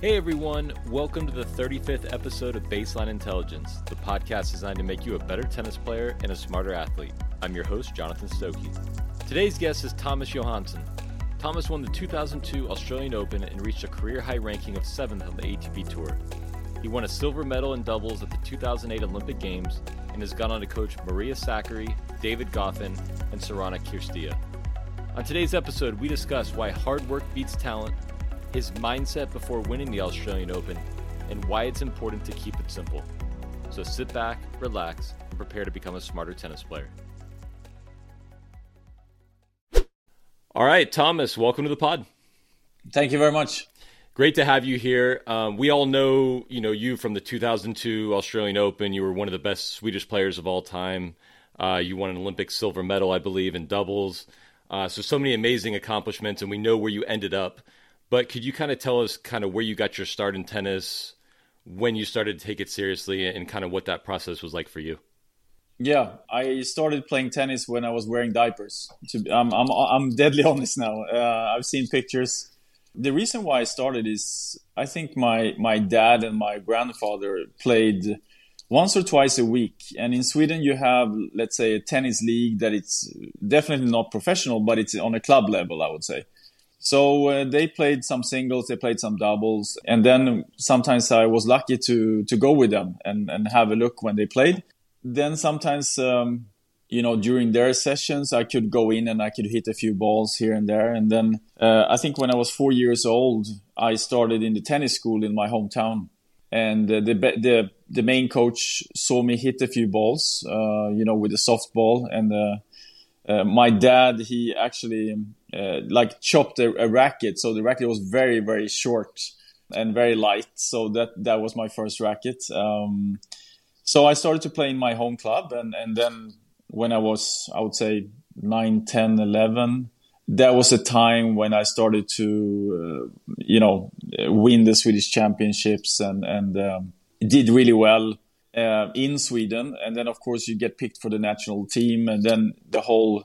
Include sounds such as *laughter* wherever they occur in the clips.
Hey everyone, welcome to the 35th episode of Baseline Intelligence, the podcast designed to make you a better tennis player and a smarter athlete. I'm your host, Jonathan Stokey. Today's guest is Thomas Johansson. Thomas won the 2002 Australian Open and reached a career high ranking of 7th on the ATP Tour. He won a silver medal in doubles at the 2008 Olympic Games and has gone on to coach Maria Sakkari, David Goffin, and Sorana Cirstea. On today's episode, we discuss why hard work beats talent his mindset before winning the Australian Open, and why it's important to keep it simple. So sit back, relax, and prepare to become a smarter tennis player. All right, Thomas, welcome to the pod. Thank you very much. Great to have you here. Um, we all know, you know, you from the 2002 Australian Open. You were one of the best Swedish players of all time. Uh, you won an Olympic silver medal, I believe, in doubles. Uh, so, so many amazing accomplishments, and we know where you ended up. But could you kind of tell us kind of where you got your start in tennis, when you started to take it seriously, and kind of what that process was like for you? Yeah, I started playing tennis when I was wearing diapers. I'm, I'm, I'm deadly *laughs* honest now. Uh, I've seen pictures. The reason why I started is I think my, my dad and my grandfather played once or twice a week. And in Sweden, you have, let's say, a tennis league that it's definitely not professional, but it's on a club level, I would say. So uh, they played some singles, they played some doubles, and then sometimes I was lucky to to go with them and and have a look when they played. Then sometimes. Um, you know, during their sessions, I could go in and I could hit a few balls here and there. And then uh, I think when I was four years old, I started in the tennis school in my hometown. And uh, the the the main coach saw me hit a few balls, uh, you know, with a softball. And uh, uh, my dad, he actually uh, like chopped a, a, racket. So the racket was very, very short and very light. So that, that was my first racket. Um, so I started to play in my home club. And, and then when I was, I would say 9, 10, 11, that was a time when I started to, uh, you know, win the Swedish championships and, and um, did really well uh, in Sweden. And then, of course, you get picked for the national team. And then the whole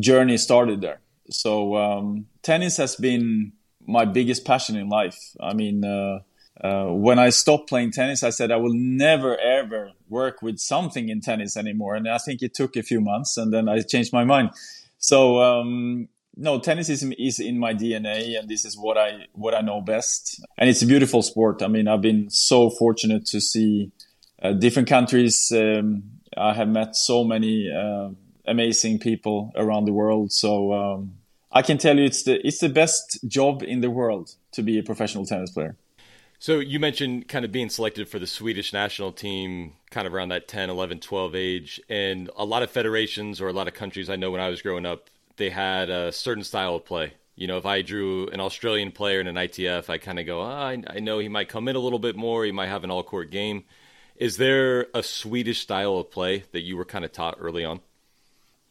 journey started there so um, tennis has been my biggest passion in life. I mean, uh, uh, when I stopped playing tennis, I said I will never ever work with something in tennis anymore. And I think it took a few months, and then I changed my mind. So um, no, tennis is is in my DNA, and this is what I what I know best. And it's a beautiful sport. I mean, I've been so fortunate to see uh, different countries. Um, I have met so many uh, amazing people around the world. So um, I can tell you it's the it's the best job in the world to be a professional tennis player. So you mentioned kind of being selected for the Swedish national team kind of around that 10, 11, 12 age and a lot of federations or a lot of countries I know when I was growing up they had a certain style of play. You know, if I drew an Australian player in an ITF, I kind of go, oh, I, I know he might come in a little bit more, he might have an all-court game. Is there a Swedish style of play that you were kind of taught early on?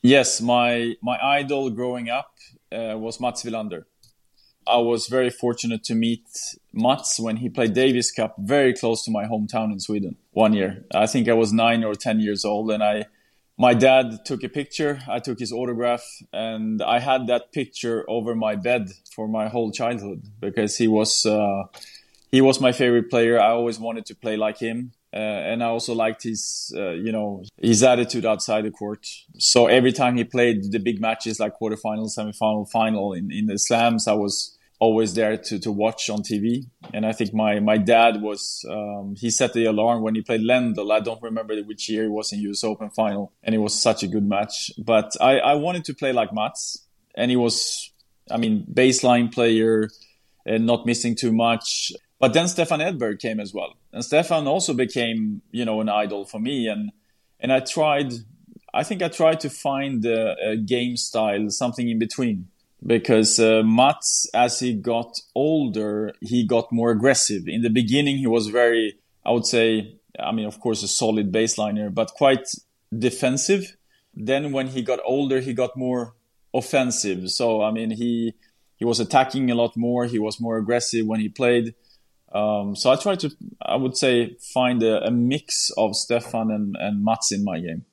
Yes, my my idol growing up uh, was Mats Wilander. I was very fortunate to meet Mats when he played Davis Cup very close to my hometown in Sweden one year. I think I was nine or 10 years old and I, my dad took a picture. I took his autograph and I had that picture over my bed for my whole childhood because he was, uh, he was my favorite player. I always wanted to play like him. Uh, and I also liked his, uh, you know, his attitude outside the court. So every time he played the big matches like quarterfinal, semifinal, final in, in the slams, I was always there to, to watch on TV. And I think my, my dad was, um, he set the alarm when he played Lendl. I don't remember which year it was in US Open final. And it was such a good match. But I, I wanted to play like Mats. And he was, I mean, baseline player and not missing too much. But then Stefan Edberg came as well, and Stefan also became, you know, an idol for me. And and I tried, I think I tried to find a, a game style, something in between, because uh, Mats, as he got older, he got more aggressive. In the beginning, he was very, I would say, I mean, of course, a solid baseliner, but quite defensive. Then when he got older, he got more offensive. So I mean, he he was attacking a lot more. He was more aggressive when he played. Um, so I try to, I would say, find a, a mix of Stefan and, and Mats in my game.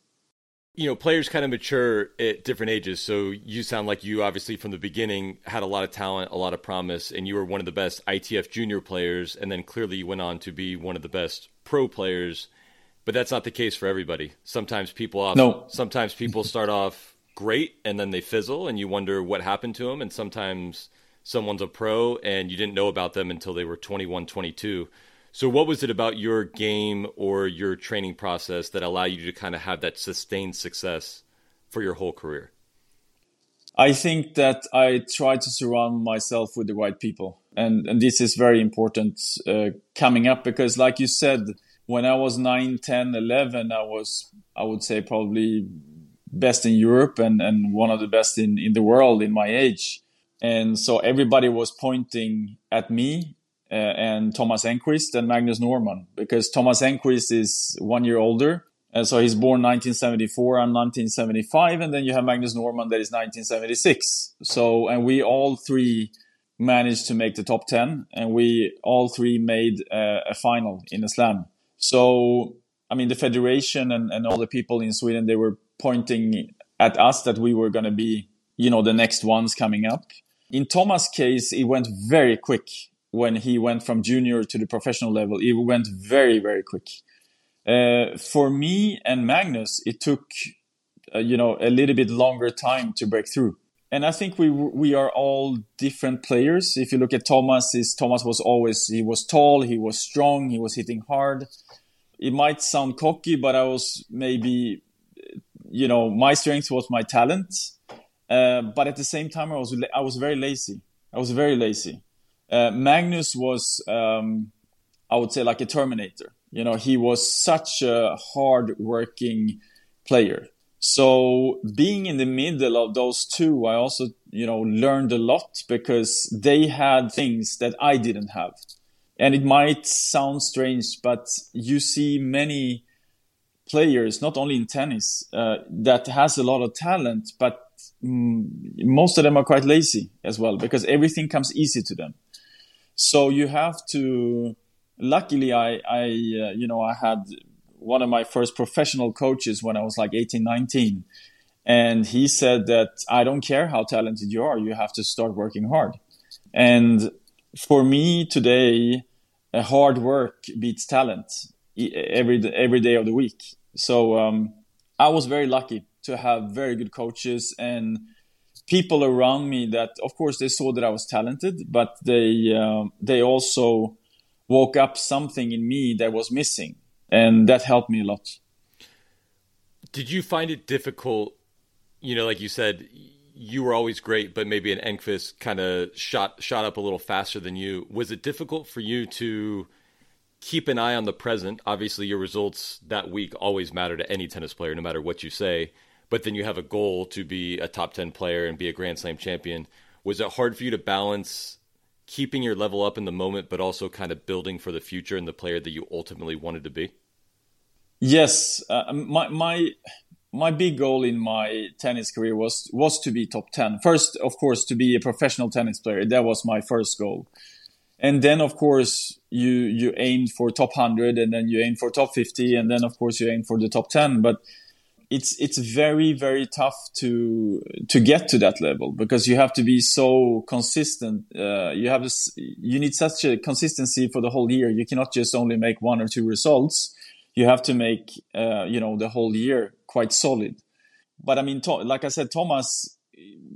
you know, players kind of mature at different ages. So you sound like you obviously from the beginning had a lot of talent, a lot of promise, and you were one of the best ITF junior players. And then clearly you went on to be one of the best pro players. But that's not the case for everybody. Sometimes people off, no. sometimes people *laughs* start off great and then they fizzle, and you wonder what happened to them. And sometimes someone's a pro and you didn't know about them until they were 21, 22. So, what was it about your game or your training process that allowed you to kind of have that sustained success for your whole career? I think that I try to surround myself with the right people. And, and this is very important uh, coming up because, like you said, when I was 9, 10, 11, I was, I would say, probably best in Europe and, and one of the best in, in the world in my age. And so everybody was pointing at me uh, and Thomas Enqvist and Magnus Norman because Thomas Enqvist is one year older. And so he's born 1974 and 1975. And then you have Magnus Norman that is 1976. So, and we all three managed to make the top 10 and we all three made a, a final in a slam. So, I mean, the federation and, and all the people in Sweden, they were pointing at us that we were going to be, you know, the next ones coming up. In Thomas' case, it went very quick when he went from junior to the professional level. It went very, very quick. Uh, for me and Magnus, it took, uh, you know, a little bit longer time to break through. And I think we we are all different players. If you look at Thomas, is Thomas was always he was tall, he was strong, he was hitting hard. It might sound cocky, but I was maybe, you know, my strength was my talent. Uh, but at the same time, I was I was very lazy. I was very lazy. Uh, Magnus was, um, I would say, like a Terminator. You know, he was such a hard-working player. So being in the middle of those two, I also, you know, learned a lot because they had things that I didn't have. And it might sound strange, but you see many players, not only in tennis, uh, that has a lot of talent, but most of them are quite lazy as well because everything comes easy to them. So you have to. Luckily, I, I, uh, you know, I had one of my first professional coaches when I was like 18, 19. And he said that I don't care how talented you are, you have to start working hard. And for me today, hard work beats talent every, every day of the week. So um, I was very lucky to have very good coaches and people around me that, of course, they saw that I was talented, but they uh, they also woke up something in me that was missing, and that helped me a lot. Did you find it difficult? You know, like you said, you were always great, but maybe an Enqvist kind of shot shot up a little faster than you. Was it difficult for you to keep an eye on the present? Obviously, your results that week always matter to any tennis player, no matter what you say but then you have a goal to be a top 10 player and be a Grand Slam champion. Was it hard for you to balance keeping your level up in the moment, but also kind of building for the future and the player that you ultimately wanted to be? Yes. Uh, my, my, my big goal in my tennis career was, was to be top 10. First, of course, to be a professional tennis player. That was my first goal. And then, of course, you, you aimed for top 100 and then you aim for top 50. And then, of course, you aim for the top 10. But it's it's very very tough to to get to that level because you have to be so consistent. Uh, you have this, you need such a consistency for the whole year. You cannot just only make one or two results. You have to make uh, you know the whole year quite solid. But I mean, to, like I said, Thomas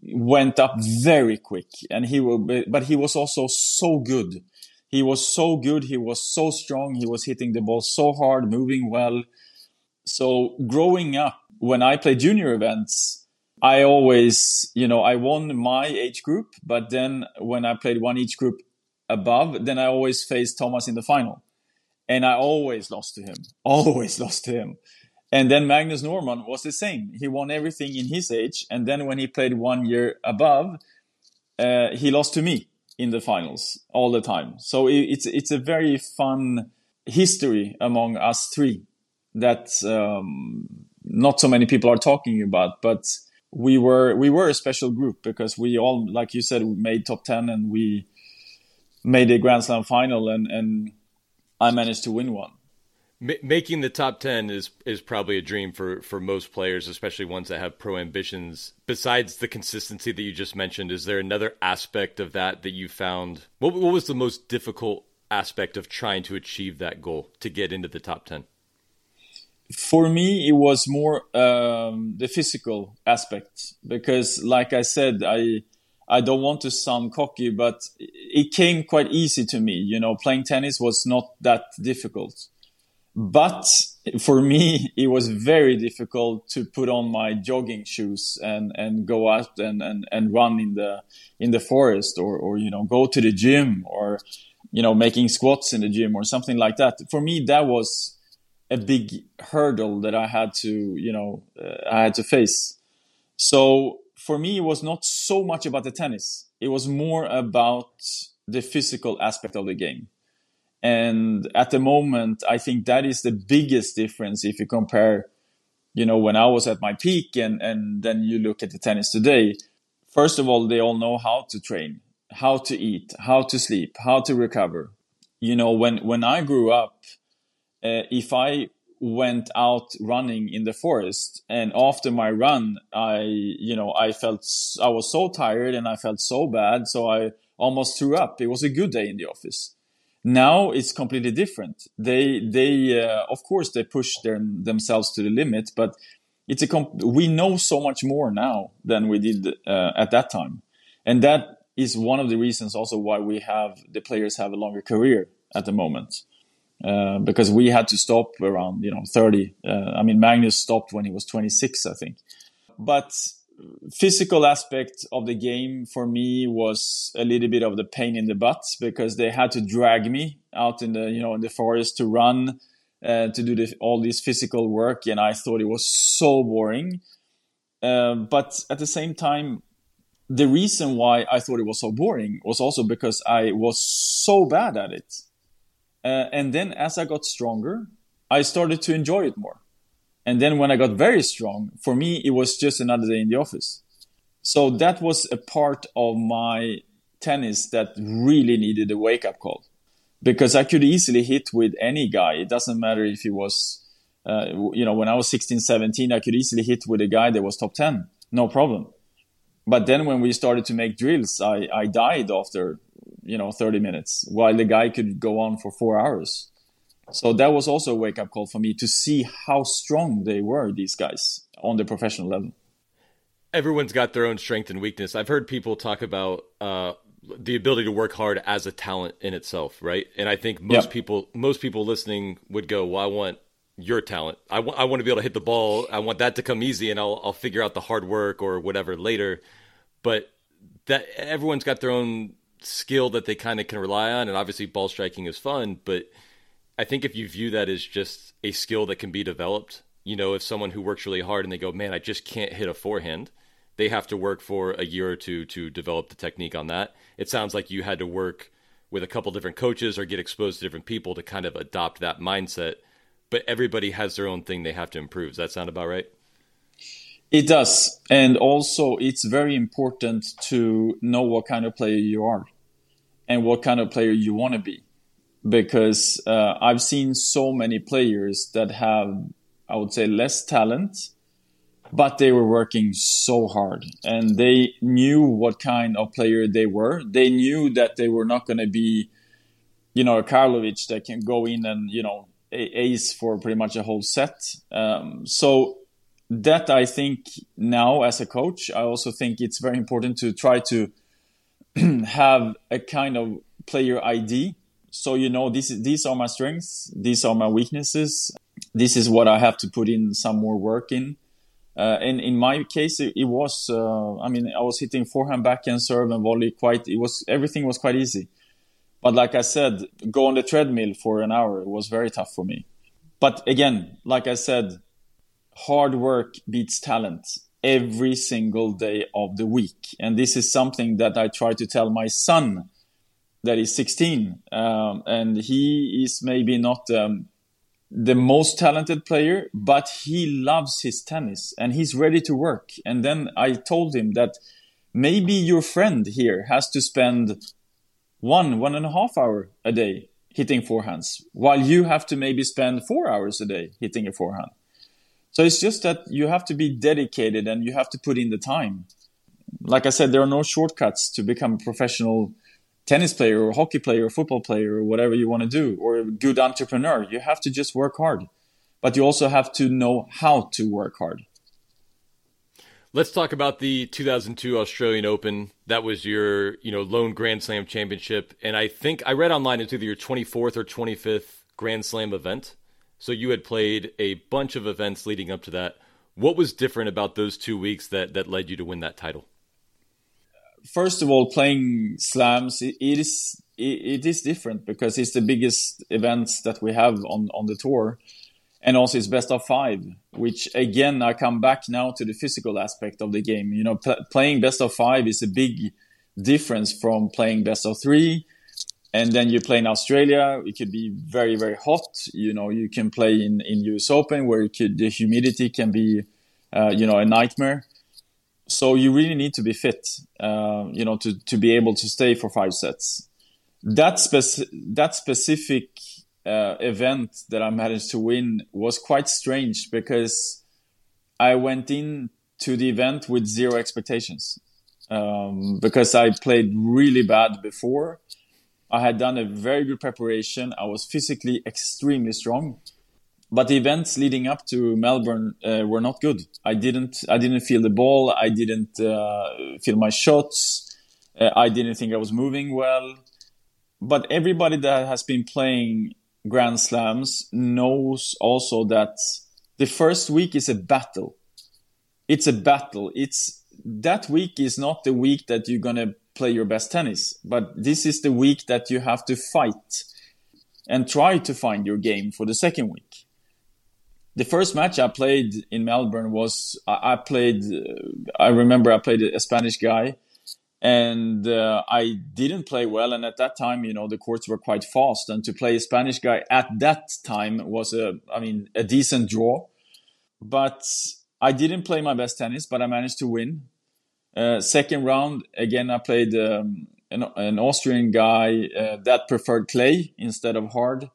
went up very quick, and he will. But he was also so good. He was so good. He was so strong. He was hitting the ball so hard, moving well. So growing up, when I play junior events, I always, you know, I won my age group, but then when I played one age group above, then I always faced Thomas in the final. And I always lost to him, *laughs* always lost to him. And then Magnus Norman was the same. He won everything in his age. And then when he played one year above, uh, he lost to me in the finals all the time. So it, it's, it's a very fun history among us three that um, not so many people are talking about, but we were we were a special group because we all, like you said, made top ten and we made a Grand Slam final, and and I managed to win one. making the top 10 is is probably a dream for for most players especially ones that have pro ambitions. Besides the consistency that you just mentioned is there another aspect of that that you found? What, what was the most difficult aspect of trying to achieve that goal to get into the top 10 for me it was more um, the physical aspect because like i said i i don't want to sound cocky but it came quite easy to me you know playing tennis was not that difficult but for me, it was very difficult to put on my jogging shoes and, and go out and, and, and run in the in the forest or, or you know go to the gym or you know making squats in the gym or something like that. For me, that was a big hurdle that I had to you know uh, I had to face. So for me, it was not so much about the tennis. It was more about the physical aspect of the game. And at the moment, I think that is the biggest difference if you compare, you know, when I was at my peak and, and then you look at the tennis today. First of all, they all know how to train, how to eat, how to sleep, how to recover. You know, when, when I grew up, uh, if I went out running in the forest and after my run, I, you know, I felt, I was so tired and I felt so bad. So I almost threw up. It was a good day in the office now it's completely different. They they uh, of course they push their, themselves to the limit, but it's a comp- we know so much more now than we did uh, at that time, and that is one of the reasons also why we have the players have a longer career at the moment. Uh, because we had to stop around you know 30 uh, i mean magnus stopped when he was 26 i think. But physical aspect of the game for me was a little bit of the pain in the butt because they had to drag me out in the you know in the forest to run uh, to do the, all this physical work and i thought it was so boring. Uh, but at the same time the reason why i thought it was so boring was also because i was so bad at it uh, and then as i got stronger i started to enjoy it more and then when I got very strong, for me, it was just another day in the office. So that was a part of my tennis that really needed a wake up call because I could easily hit with any guy. It doesn't matter if he was, uh, you know, when I was 16, 17, I could easily hit with a guy that was top 10, no problem. But then when we started to make drills, I, I died after, you know, 30 minutes while the guy could go on for four hours. So that was also a wake up call for me to see how strong they were, these guys, on the professional level. Everyone's got their own strength and weakness. I've heard people talk about uh, the ability to work hard as a talent in itself, right? And I think most people, most people listening would go, "Well, I want your talent. I, w- I want to be able to hit the ball. I want that to come easy, and I'll I'll figure out the hard work or whatever later." But that everyone's got their own skill that they kind of can rely on, and obviously ball striking is fun, but I think if you view that as just a skill that can be developed, you know, if someone who works really hard and they go, man, I just can't hit a forehand, they have to work for a year or two to develop the technique on that. It sounds like you had to work with a couple different coaches or get exposed to different people to kind of adopt that mindset. But everybody has their own thing they have to improve. Does that sound about right? It does. And also, it's very important to know what kind of player you are and what kind of player you want to be because uh, I've seen so many players that have, I would say, less talent, but they were working so hard and they knew what kind of player they were. They knew that they were not going to be, you know, a Karlovic that can go in and, you know, ace for pretty much a whole set. Um, so that I think now as a coach, I also think it's very important to try to *clears throat* have a kind of player ID so you know this these are my strengths these are my weaknesses this is what i have to put in some more work in. Uh, and in my case it, it was uh, i mean i was hitting forehand backhand serve and volley quite it was everything was quite easy. But like i said go on the treadmill for an hour was very tough for me. But again like i said hard work beats talent every single day of the week and this is something that i try to tell my son that is 16, um, and he is maybe not um, the most talented player, but he loves his tennis and he's ready to work. And then I told him that maybe your friend here has to spend one one and a half hour a day hitting forehands, while you have to maybe spend four hours a day hitting a forehand. So it's just that you have to be dedicated and you have to put in the time. Like I said, there are no shortcuts to become a professional tennis player or hockey player or football player or whatever you want to do or a good entrepreneur. You have to just work hard, but you also have to know how to work hard. Let's talk about the 2002 Australian Open. That was your, you know, lone Grand Slam championship, and I think I read online it's either your 24th or 25th Grand Slam event. So you had played a bunch of events leading up to that. What was different about those two weeks that that led you to win that title? First of all, playing slams it is it is different because it's the biggest events that we have on on the tour and also it's best of five which again i come back now to the physical aspect of the game you know pl- playing best of five is a big difference from playing best of three and then you play in australia. It could be very very hot. You know you can play in in us open where could, the humidity can be uh, you know a nightmare. So you really need to be fit uh, you know to, to be able to stay for five sets. That, spec- that specific uh, event that I managed to win was quite strange because I went in to the event with zero expectations um, because I played really bad before. I had done a very good preparation. I was physically extremely strong, but the events leading up to Melbourne uh, were not good. I didn't. I didn't feel the ball. I didn't uh, feel my shots. Uh, I didn't think I was moving well. But everybody that has been playing Grand Slams knows also that the first week is a battle. It's a battle. It's that week is not the week that you're to play your best tennis, but this is the week that you have to fight and try to find your game for the second week. The first match I played in Melbourne was I played I remember I played a Spanish guy and uh, I didn't play well. And at that time, you know, the courts were quite fast, and to play a Spanish guy at that time was a, I mean, a decent draw. But I didn't play my best tennis, but I managed to win. Uh, second round, again, I played um, an, an, Austrian guy uh, that preferred clay instead of hard.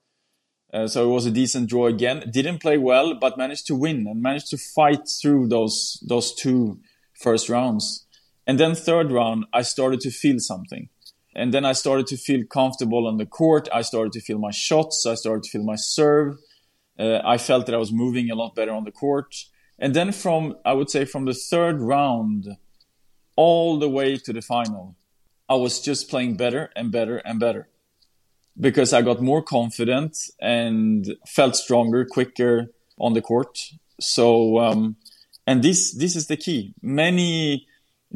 Uh, so it was a decent draw again. Didn't play well, but managed to win and managed to fight through those those two first rounds. And then third round, I started to feel something. And then I started to feel comfortable on the court. I started to feel my shots. I started to feel my serve. Uh, I felt that I was moving a lot better on the court. And then from, I would say from the third round all the way to the final, I was just playing better and better and better because I got more confident and felt stronger, quicker on the court. So, um, and this, this is the key. Many,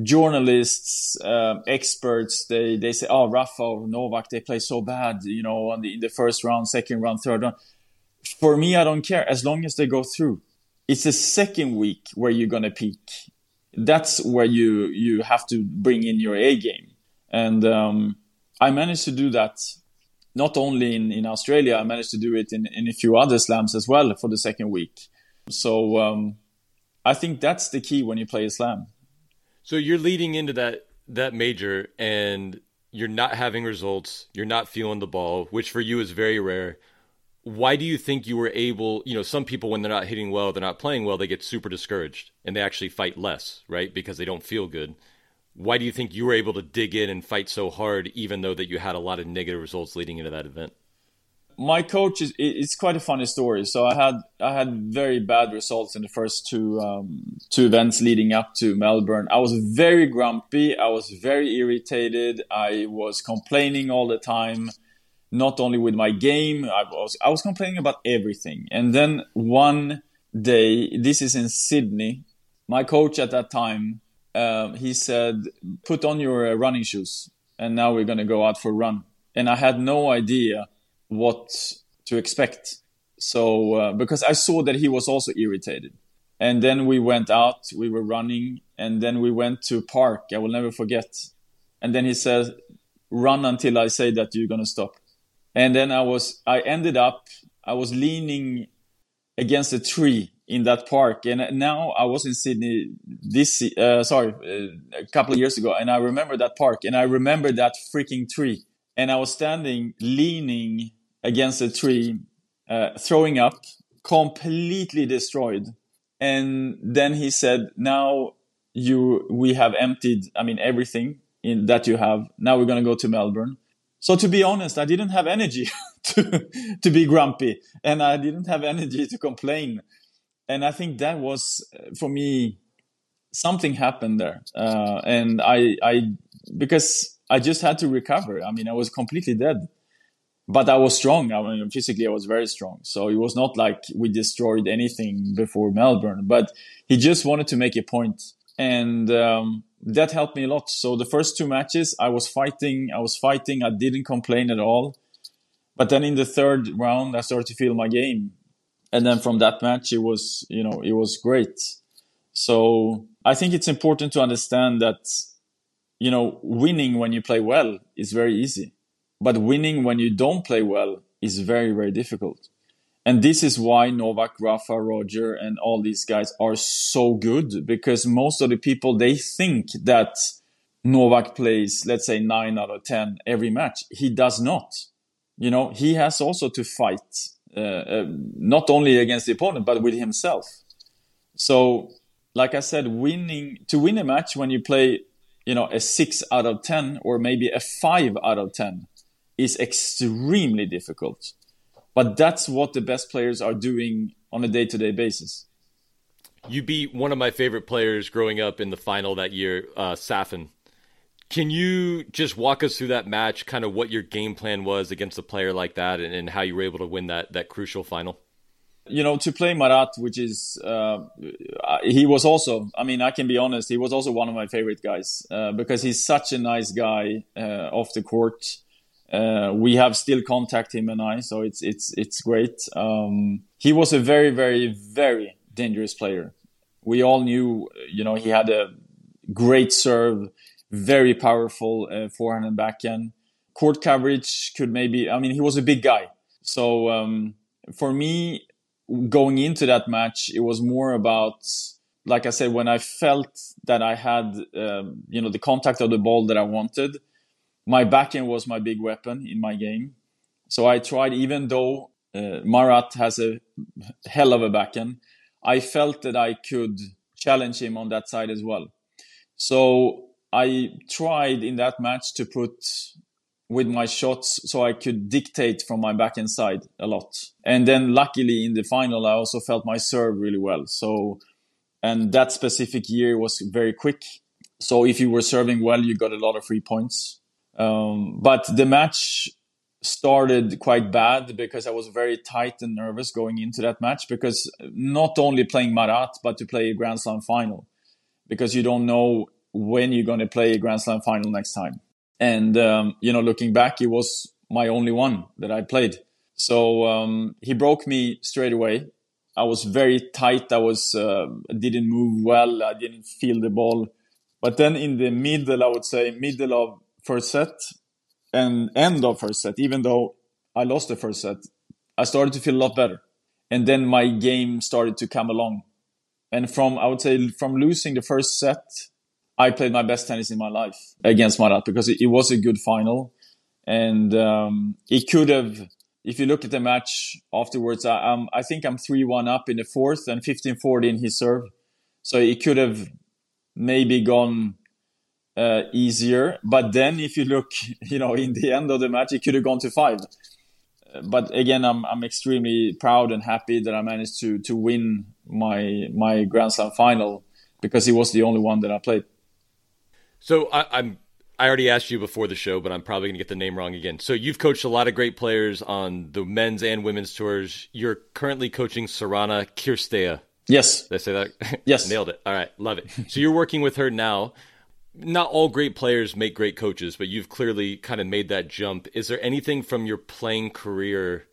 journalists, uh, experts, they, they say, oh, Rafa or Novak, they play so bad, you know, the, in the first round, second round, third round. For me, I don't care as long as they go through. It's the second week where you're to peak. That's where you, you have to bring in your A game. And, um, I managed to do that not only in, in Australia, I managed to do it in, in a few other slams as well for the second week. So, um, I think that's the key when you play a slam. So you're leading into that that major and you're not having results, you're not feeling the ball, which for you is very rare. Why do you think you were able, you know, some people when they're not hitting well, they're not playing well, they get super discouraged and they actually fight less, right? Because they don't feel good. Why do you think you were able to dig in and fight so hard even though that you had a lot of negative results leading into that event? my coach is it's quite a funny story. So I had I had very bad results in the first two um, two events leading up to Melbourne. I was very grumpy. I was very irritated. I was complaining all the time, not only with my game. I was I was complaining about everything. And then one day, this is in Sydney. My coach at that time, um, he said, "Put on your uh, running shoes, and now we're gonna go out for a run." And I had no idea what to expect. So uh, because I saw that he was also irritated, and then we went out, we were running, and then we went to park. I will never forget. And then he said, "Run until I say that you're gonna stop." And then I was, I ended up, I was leaning against a tree in that park. And now I was in Sydney this, uh, sorry, uh, a couple of years ago, and I remember that park, and I remember that freaking tree. And I was standing leaning against a tree, uh, throwing up, completely destroyed. And then he said, now you, we have emptied, I mean, everything in that you have. Now we're going to go to Melbourne. So to be honest, I didn't have energy *laughs* to, to be grumpy and I didn't have energy to complain. And I think that was uh, for me, something happened there. Uh, and I, I, because I just had to recover. I mean, I was completely dead but I was strong. I mean, physically, I was very strong. So it was not like we destroyed anything before Melbourne, but he just wanted to make a point. And um, that helped me a lot. So the first two matches, I was fighting, I was fighting, I didn't complain at all. But then in the third round, I started to feel my game. And then from that match, it was, you know, it was great. So I think it's important to understand that, you know, winning when you play well is very easy but winning when you don't play well is very, very difficult. And this is why Novak, Rafa, Roger, and all these guys are so good because most of the people they think that Novak plays, let's say, nine out of 10 every match. He does not. You know, he has also to fight, uh, uh, not only against the opponent, but with himself. So, like I said, winning, to win a match when you play, you know, a six out of 10 or maybe a five out of 10 is extremely difficult. But that's what the best players are doing on a day to day basis. You beat one of my favorite players growing up in the final that year, uh, Safin. Can you just walk us through that match, kind of what your game plan was against a player like that, and, and how you were able to win that that crucial final? You know, to play Marat, which is uh, he was also. I mean, I can be honest, he was also one of my favorite guys uh, because he's such a nice guy uh, off the court uh, we have still contact him and I, so it's it's it's great. Um, he was a very very very dangerous player. We all knew, you know, he had a great serve, very powerful uh, forehand and backhand. Court coverage could maybe, I mean, he was a big guy. So um, for me, going into that match, it was more about, like I said, when I felt that I had, um, you know, the contact of the ball that I wanted my backhand was my big weapon in my game. So I tried, even though uh, Marat has a hell of a backhand, I felt that I could challenge him on that side as well. So I tried in that match to put with my shots so I could dictate from my backhand side a lot. And then luckily in the final, I also felt my serve really well. So, and that specific year was very quick. So if you were serving well, you got a lot of free points. Um, but the match started quite bad because I was very tight and nervous going into that match because not only playing Marat, but to play a Grand Slam final because you don't know when you're going to play a Grand Slam final next time. And, um, you know, looking back, it was my only one that I played. So um, he broke me straight away. I was very tight. I was uh, didn't move well. I didn't feel the ball. But then in the middle, I would say middle of first set and end of first set, even though I lost the first set, I started to feel a lot better. And then my game started to come along. And from, I would say, from losing the first set, I played my best tennis in my life against Marat because it, it was a good final. And um, it could have, if you look at the match afterwards, I, um, I think I'm 3 1 up in the fourth and 15 40 in his serve. So it could have maybe gone uh, easier. But then, if you look, *laughs* you know, in the end of the match, it could have gone to five. Uh, but again, I'm I'm extremely proud and happy that I managed to to win my my Grand Slam final because it was the only one that I played. So I, I'm I already asked you before the show, but I'm probably going to get the name wrong again. So you've coached a lot of great players on the men's and women's tours. You're currently coaching Sorana Cirstea. Yes. Did I say that? *laughs* Yes. Nailed it. All right. Love it. So you're working with her now not all great players make great coaches, but you've clearly kind of made that jump. Is there anything from your playing career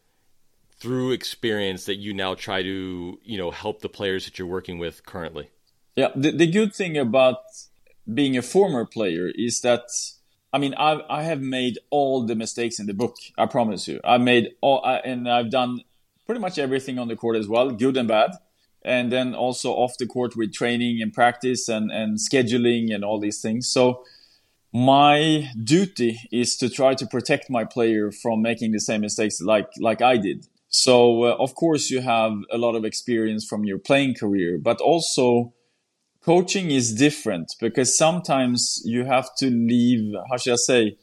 through experience that you now try to, you know, help the players that you're working with currently? Yeah, the, the good thing about being a former player is that I mean, I I have made all the mistakes in the book. I promise you, I made all, I, and I've done pretty much everything on the court as well, good and bad and then also off the court with training and practice and, and scheduling and all these things. So my duty is to try to protect my player from making the same mistakes like like I did. So uh, of course you have a lot of experience from your playing career, but also coaching is different because sometimes you have to leave how should I say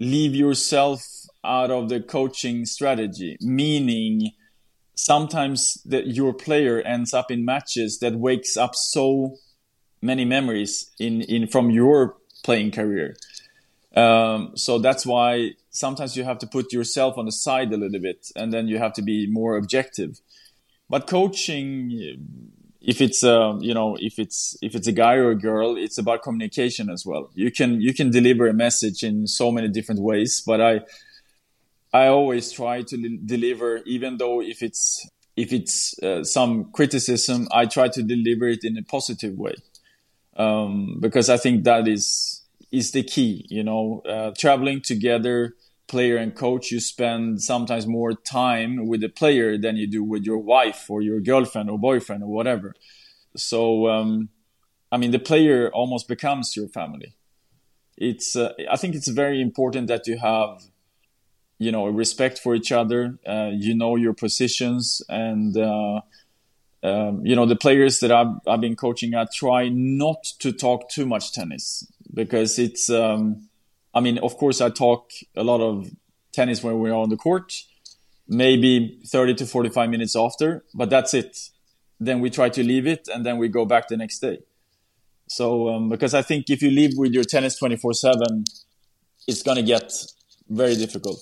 leave yourself out of the coaching strategy, meaning sometimes that your player ends up in matches that wakes up so many memories in, in from your playing career. Um, so that's why sometimes you have to put yourself on the side a little bit, and then you have to be more objective. But coaching, if it's a you know if it's if it's a guy or a girl, it's about communication as well. You can you can deliver a message in so many different ways, but I I always try to deliver, even though if it's if it's uh, some criticism, I try to deliver it in a positive way um, because I think that is is the key. You know, uh, traveling together, player and coach, you spend sometimes more time with the player than you do with your wife or your girlfriend or boyfriend or whatever. So, um, I mean, the player almost becomes your family. It's uh, I think it's very important that you have you know respect for each other uh, you know your positions and uh, um, you know the players that I've, I've been coaching I try not to talk too much tennis because it's um, I mean of course I talk a lot of tennis when we're on the court maybe 30 to 45 minutes after but that's it. Then we try to leave it and then we go back the next day. So um, because I think if you leave with your tennis 24 7 it's going to get very difficult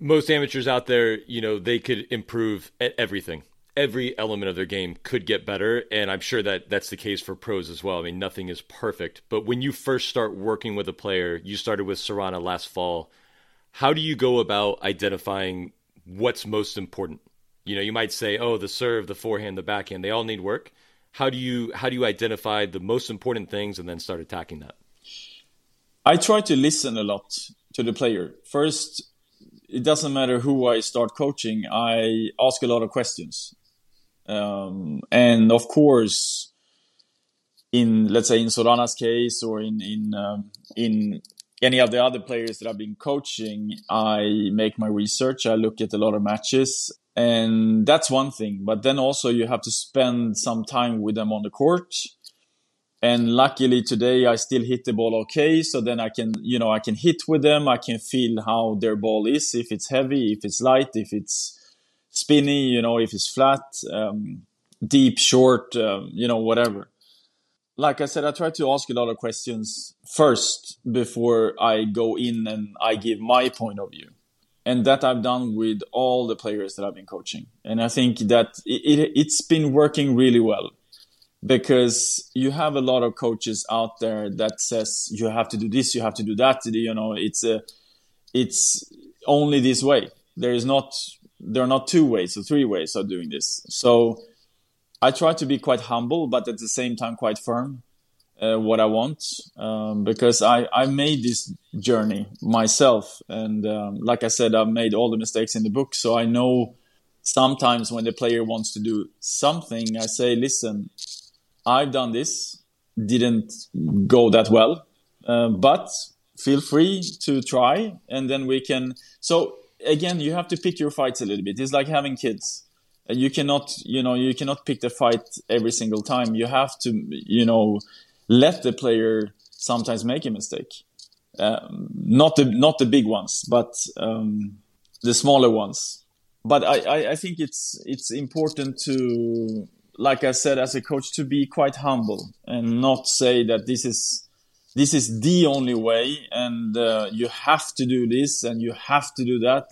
most amateurs out there, you know, they could improve at everything. Every element of their game could get better and i'm sure that that's the case for pros as well. I mean nothing is perfect. But when you first start working with a player you started with Sorana last fall how do you go about identifying what's most important? You know you might say oh the serve the forehand the backhand they all need work. How do you how do you identify the most important things and then start attacking that? I try to listen a lot to the player. First it doesn't matter who I start coaching, I ask a lot of questions. Um, and of course, in let's say in Sorana's case or in in um, in any of the other players that I've been coaching, I make my research. I look at a lot of matches, and that's one thing. But then also you have to spend some time with them on the court. And luckily today I still hit the ball okay. So then I can, you know, I can hit with them. I can feel how their ball is, if it's heavy, if it's light, if it's spinny, you know, if it's flat, um, deep, short, um, you know, whatever. Like I said, I try to ask a lot of questions first before I go in and I give my point of view. And that I've done with all the players that I've been coaching. And I think that it, it, it's been working really well because you have a lot of coaches out there that says you have to do this, you have to do that. You know, it's a, it's only this way. There is not there are not two ways or three ways of doing this. So I try to be quite humble, but at the same time quite firm. Uh, what I want um, because I, I made this journey myself. And um, like I said, I've made all the mistakes in the book. So I know sometimes when the player wants to do something, I say, listen, I've done this, didn't go that well, uh, but feel free to try. And then we can. So again, you have to pick your fights a little bit. It's like having kids. You cannot, you know, you cannot pick the fight every single time. You have to, you know, let the player sometimes make a mistake. Um, not the not the big ones, but um, the smaller ones. But I, I, I think it's it's important to, like I said, as a coach, to be quite humble and not say that this is this is the only way and uh, you have to do this and you have to do that.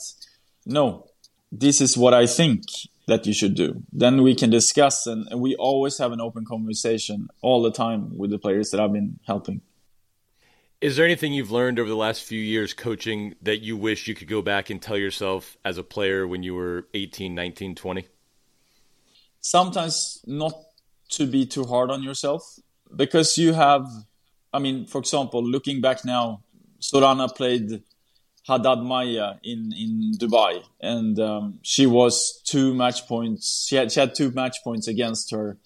No, this is what I think that you should do. Then we can discuss and, and we always have an open conversation all the time with the players that I've been helping. Is there anything you've learned over the last few years coaching that you wish you could go back and tell yourself as a player when you were 18, 19, 20? Sometimes not to be too hard on yourself because you have I mean, for example, looking back now, Sorana played Haddad Maia in, in Dubai, and um, she was two match points. She had, she had two match points against her,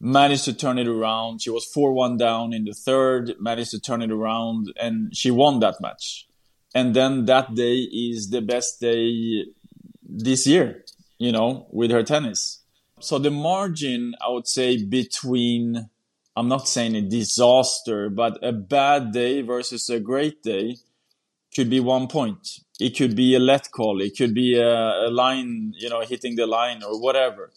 managed to turn it around. She was 4 1 down in the third, managed to turn it around, and she won that match. And then that day is the best day this year, you know, with her tennis. So the margin, I would say, between, I'm not saying a disaster, but a bad day versus a great day could be one point. It could be a let call. It could be a, a line, you know, hitting the line or whatever.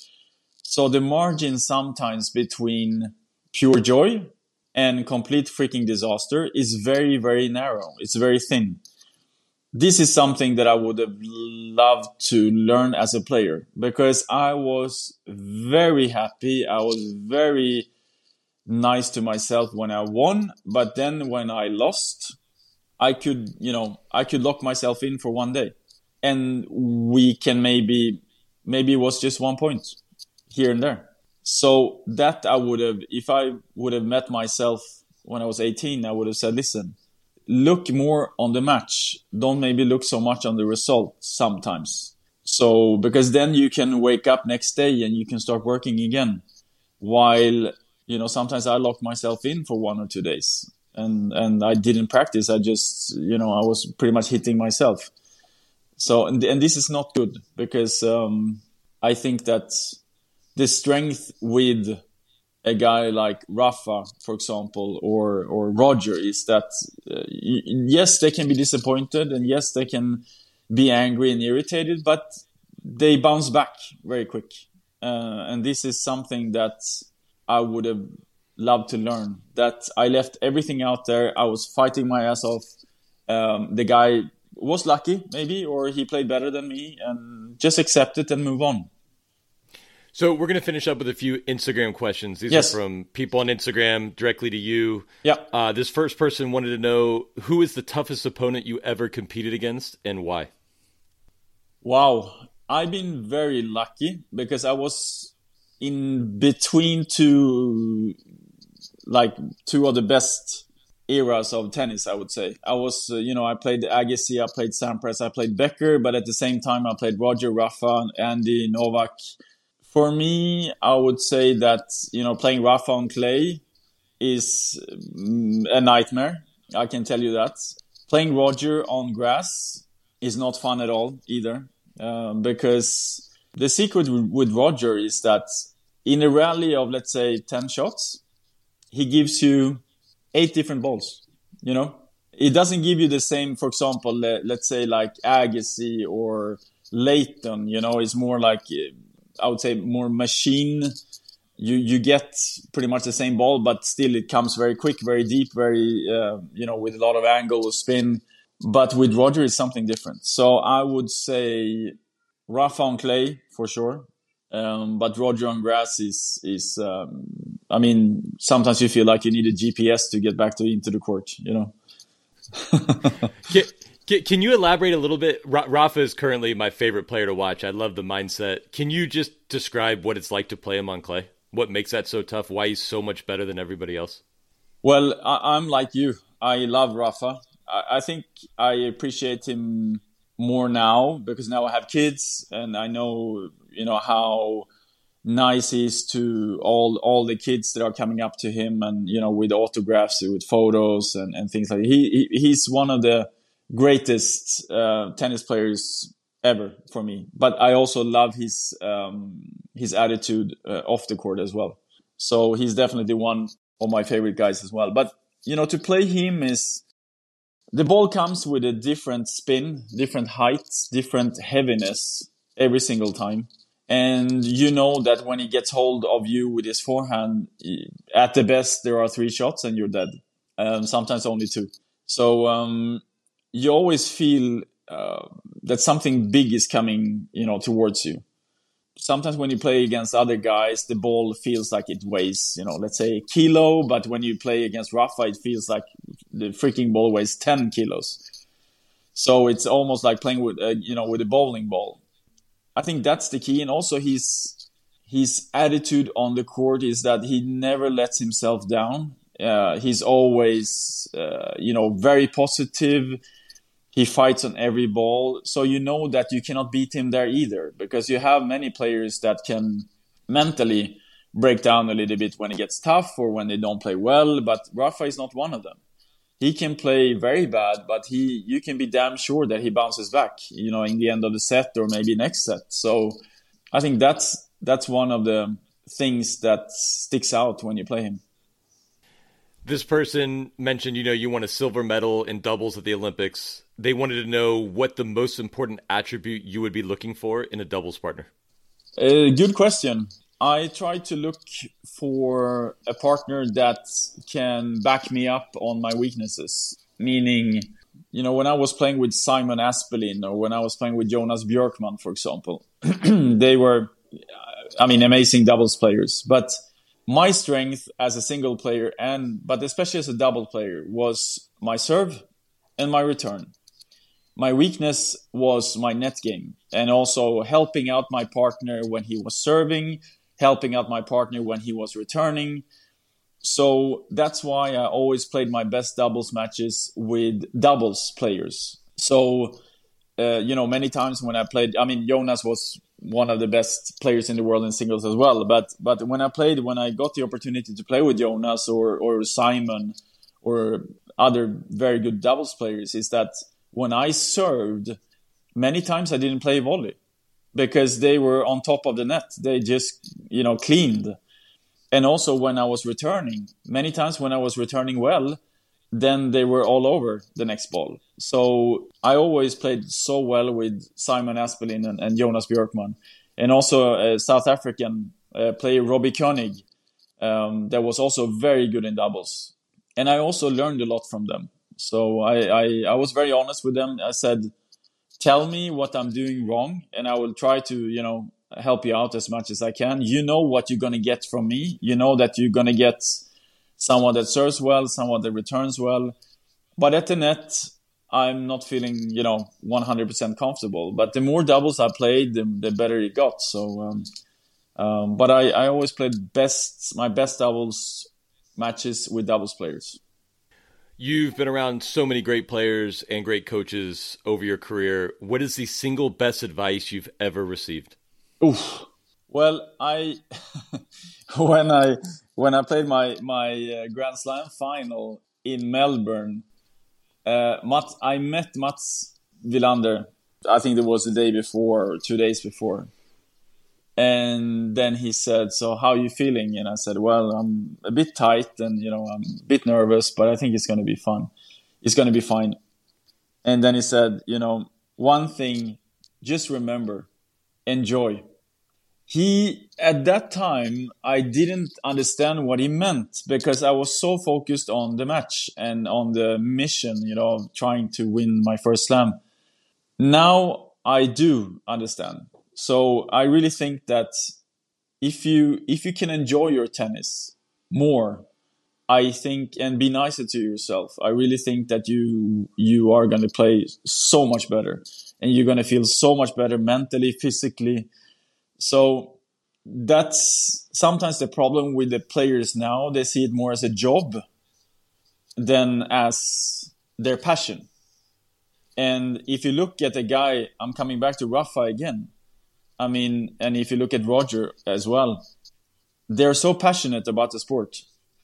So the margin sometimes between pure joy and complete freaking disaster is very, very narrow. It's very thin. This is something that I would have loved to learn as a player because I was very happy. I was very nice to myself when I won, but then when I lost, I could, you know, I could lock myself in for one day and we can maybe, maybe it was just one point here and there. So that I would have, if I would have met myself when I was 18, I would have said, listen, look more on the match. Don't maybe look so much on the result sometimes. So, because then you can wake up next day and you can start working again. While, you know, sometimes I locked myself in for one or two days and, and I didn't practice. I just, you know, I was pretty much hitting myself. So, and, and this is not good because, um, I think that the strength with a guy like Rafa, for example, or or Roger is that uh, yes, they can be disappointed and yes, they can be angry and irritated, but they bounce back very quick. Uh, and this is something that I would have loved to learn. That I left everything out there. I was fighting my ass off. Um, the guy was lucky, maybe, or he played better than me, and just accept it and move on. So we're going to finish up with a few Instagram questions. These yes. are from people on Instagram directly to you. Yeah. Uh, this first person wanted to know who is the toughest opponent you ever competed against and why. Wow, I've been very lucky because I was in between two, like two of the best eras of tennis. I would say I was, uh, you know, I played Agassi, I played Sampras, I played Becker, but at the same time I played Roger, Rafa, Andy, Novak for me, I would say that you know playing Rafa on clay is mm, a nightmare. I can tell you that. Playing Roger on grass is not fun at all either, uh, because the secret with Roger is that in a rally of let's say ten shots, he gives you eight different balls. You know, it doesn't give you the same. For example, let's say like Agassi or Lleyton. You know, it's more like I would say more machine. You you get pretty much the same ball, but still it comes very quick, very deep, very uh, you know with a lot of angle, spin. But with Roger, it's something different. So I would say Rafa on clay for sure, um, but Roger on grass is is. Um, I mean, sometimes you feel like you need a GPS to get back to into the court. You know. *laughs* Can you elaborate a little bit? Rafa is currently my favorite player to watch. I love the mindset. Can you just describe what it's like to play him on clay? What makes that so tough? Why he's so much better than everybody else? Well, I- am like you. I love Rafa. I-, I think I appreciate him more now because now I have kids and I know, you know, how nice he is to all all the kids that are coming up to him and you know with autographs with photos and, and things like that. he, he he's one of the greatest uh, tennis players ever for me. But I also love his um, his attitude uh, off the court as well. So he's definitely one of my favorite guys as well. But you know, to play him is the ball comes with a different spin, different heights, different heaviness every single time. And you know that when he gets hold of you with his forehand, at the best there are three shots and you're dead. Um, sometimes only two. So um, you always feel uh, that something big is coming, you know, towards you. Sometimes when you play against other guys, the ball feels like it weighs, you know, let's say a kilo, but when you play against Rafa, it feels like the freaking ball weighs 10 kilos. So it's almost like playing with, uh, you know, with a bowling ball. I think that's the key. And also his, his attitude on the court is that he never lets himself down. Uh, he's always, uh, you know, very positive he fights on every ball. So you know that you cannot beat him there either because you have many players that can mentally break down a little bit when it gets tough or when they don't play well. But Rafa is not one of them. He can play very bad, but he you can be damn sure that he bounces back. You know, in the end of the set or maybe next set. So I think that's that's one of the things that sticks out when you play him. This person mentioned, you know, you won a silver medal in doubles at the Olympics. They wanted to know what the most important attribute you would be looking for in a doubles partner. Good question. I try to look for a partner that can back me up on my weaknesses. Meaning, you know, when I was playing with Simon Aspelin or when I was playing with Jonas Björkman, for example, *clears throat* they were, I mean, amazing doubles players. But my strength as a single player and but especially as a double player was my serve and my return my weakness was my net game and also helping out my partner when he was serving helping out my partner when he was returning so that's why i always played my best doubles matches with doubles players so uh, you know many times when i played i mean jonas was one of the best players in the world in singles as well. But but when I played, when I got the opportunity to play with Jonas or or Simon or other very good doubles players, is that when I served, many times I didn't play volley because they were on top of the net. They just you know cleaned. And also when I was returning, many times when I was returning well, then they were all over the next ball. So I always played so well with Simon Aspelin and, and Jonas Björkman, and also a South African uh, player Robbie Koenig, um, that was also very good in doubles, and I also learned a lot from them. So I, I, I was very honest with them. I said, "Tell me what I'm doing wrong, and I will try to you know help you out as much as I can. You know what you're gonna get from me. You know that you're gonna get." someone that serves well, someone that returns well. But at the net, I'm not feeling, you know, 100% comfortable. But the more doubles I played, the, the better it got. So, um, um, but I, I always played best my best doubles matches with doubles players. You've been around so many great players and great coaches over your career. What is the single best advice you've ever received? Oof. Well, I *laughs* when I when I played my my uh, Grand Slam final in Melbourne, uh, Mats, I met Mats Wilander. I think it was the day before or two days before. And then he said, "So how are you feeling?" And I said, "Well, I'm a bit tight, and you know, I'm a bit nervous, but I think it's going to be fun. It's going to be fine." And then he said, "You know, one thing, just remember, enjoy." he at that time i didn't understand what he meant because i was so focused on the match and on the mission you know trying to win my first slam now i do understand so i really think that if you if you can enjoy your tennis more i think and be nicer to yourself i really think that you you are going to play so much better and you're going to feel so much better mentally physically so that's sometimes the problem with the players now. They see it more as a job than as their passion. And if you look at a guy, I'm coming back to Rafa again. I mean, and if you look at Roger as well, they're so passionate about the sport,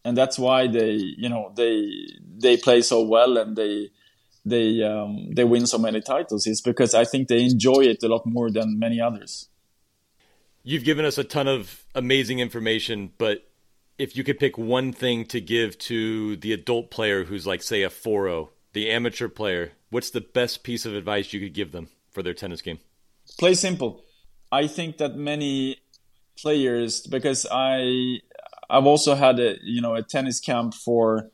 and that's why they, you know, they they play so well and they they um, they win so many titles. It's because I think they enjoy it a lot more than many others. You've given us a ton of amazing information, but if you could pick one thing to give to the adult player who's like, say, a 4 the amateur player, what's the best piece of advice you could give them for their tennis game? Play simple. I think that many players, because I, I've also had a you know a tennis camp for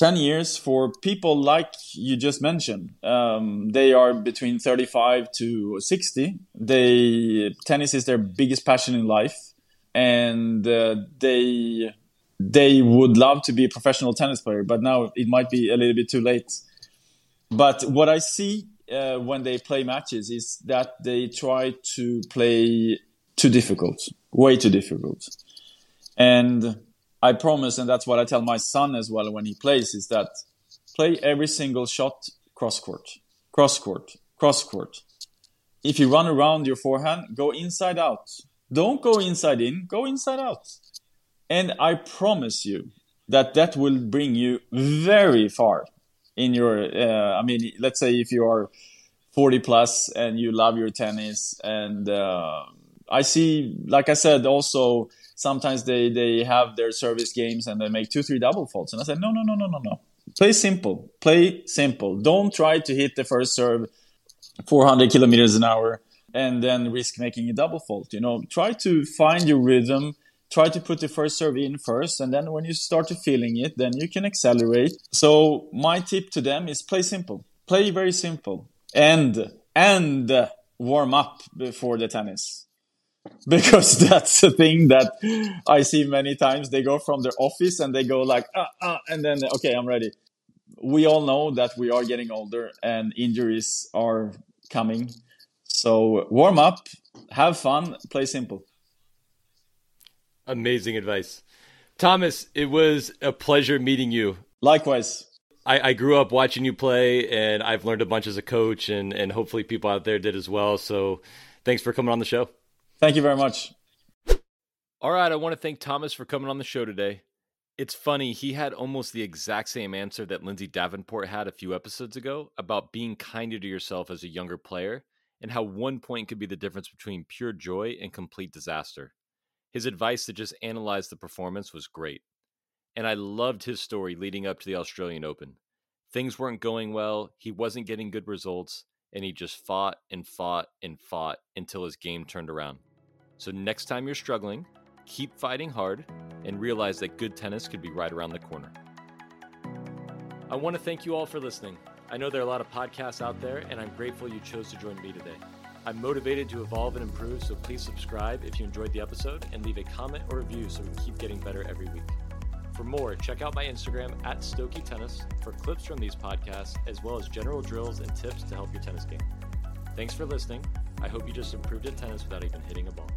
10 years for people like you just mentioned. Um, they are between 35 to 60. They tennis is their biggest passion in life, and uh, they they would love to be a professional tennis player, but now it might be a little bit too late. But what I see uh, when they play matches is that they try to play too difficult, way too difficult, and I promise, and that's what I tell my son as well when he plays, is that play every single shot cross court, cross court, cross court. If you run around your forehand, go inside out. Don't go inside in, go inside out. And I promise you that that will bring you very far in your, uh, I mean, let's say if you are 40 plus and you love your tennis and, uh, I see, like I said, also sometimes they, they have their service games and they make two, three double faults. And I said, no, no, no, no, no, no. Play simple. Play simple. Don't try to hit the first serve 400 kilometers an hour and then risk making a double fault. You know, try to find your rhythm. Try to put the first serve in first, and then when you start to feeling it, then you can accelerate. So my tip to them is play simple, play very simple, and and warm up before the tennis *laughs* because that's the thing that I see many times. They go from their office and they go like, ah, ah, and then, okay, I'm ready. We all know that we are getting older and injuries are coming. So warm up, have fun, play simple. Amazing advice. Thomas, it was a pleasure meeting you. Likewise. I, I, grew up watching you play, and I've learned a bunch as a coach, and, and hopefully people out there did as well. So thanks for coming on the show. Thank you very much. All right. I want to thank Thomas for coming on the show today. It's funny, he had almost the exact same answer that Lindsay Davenport had a few episodes ago about being kinder to yourself as a younger player and how one point could be the difference between pure joy and complete disaster. His advice to just analyze the performance was great. And I loved his story leading up to the Australian Open. Things weren't going well, he wasn't getting good results, and he just fought and fought and fought until his game turned around. So, next time you're struggling, keep fighting hard and realize that good tennis could be right around the corner. I want to thank you all for listening. I know there are a lot of podcasts out there, and I'm grateful you chose to join me today. I'm motivated to evolve and improve, so please subscribe if you enjoyed the episode and leave a comment or review so we keep getting better every week. For more, check out my Instagram at Stokey Tennis for clips from these podcasts, as well as general drills and tips to help your tennis game. Thanks for listening. I hope you just improved at tennis without even hitting a ball.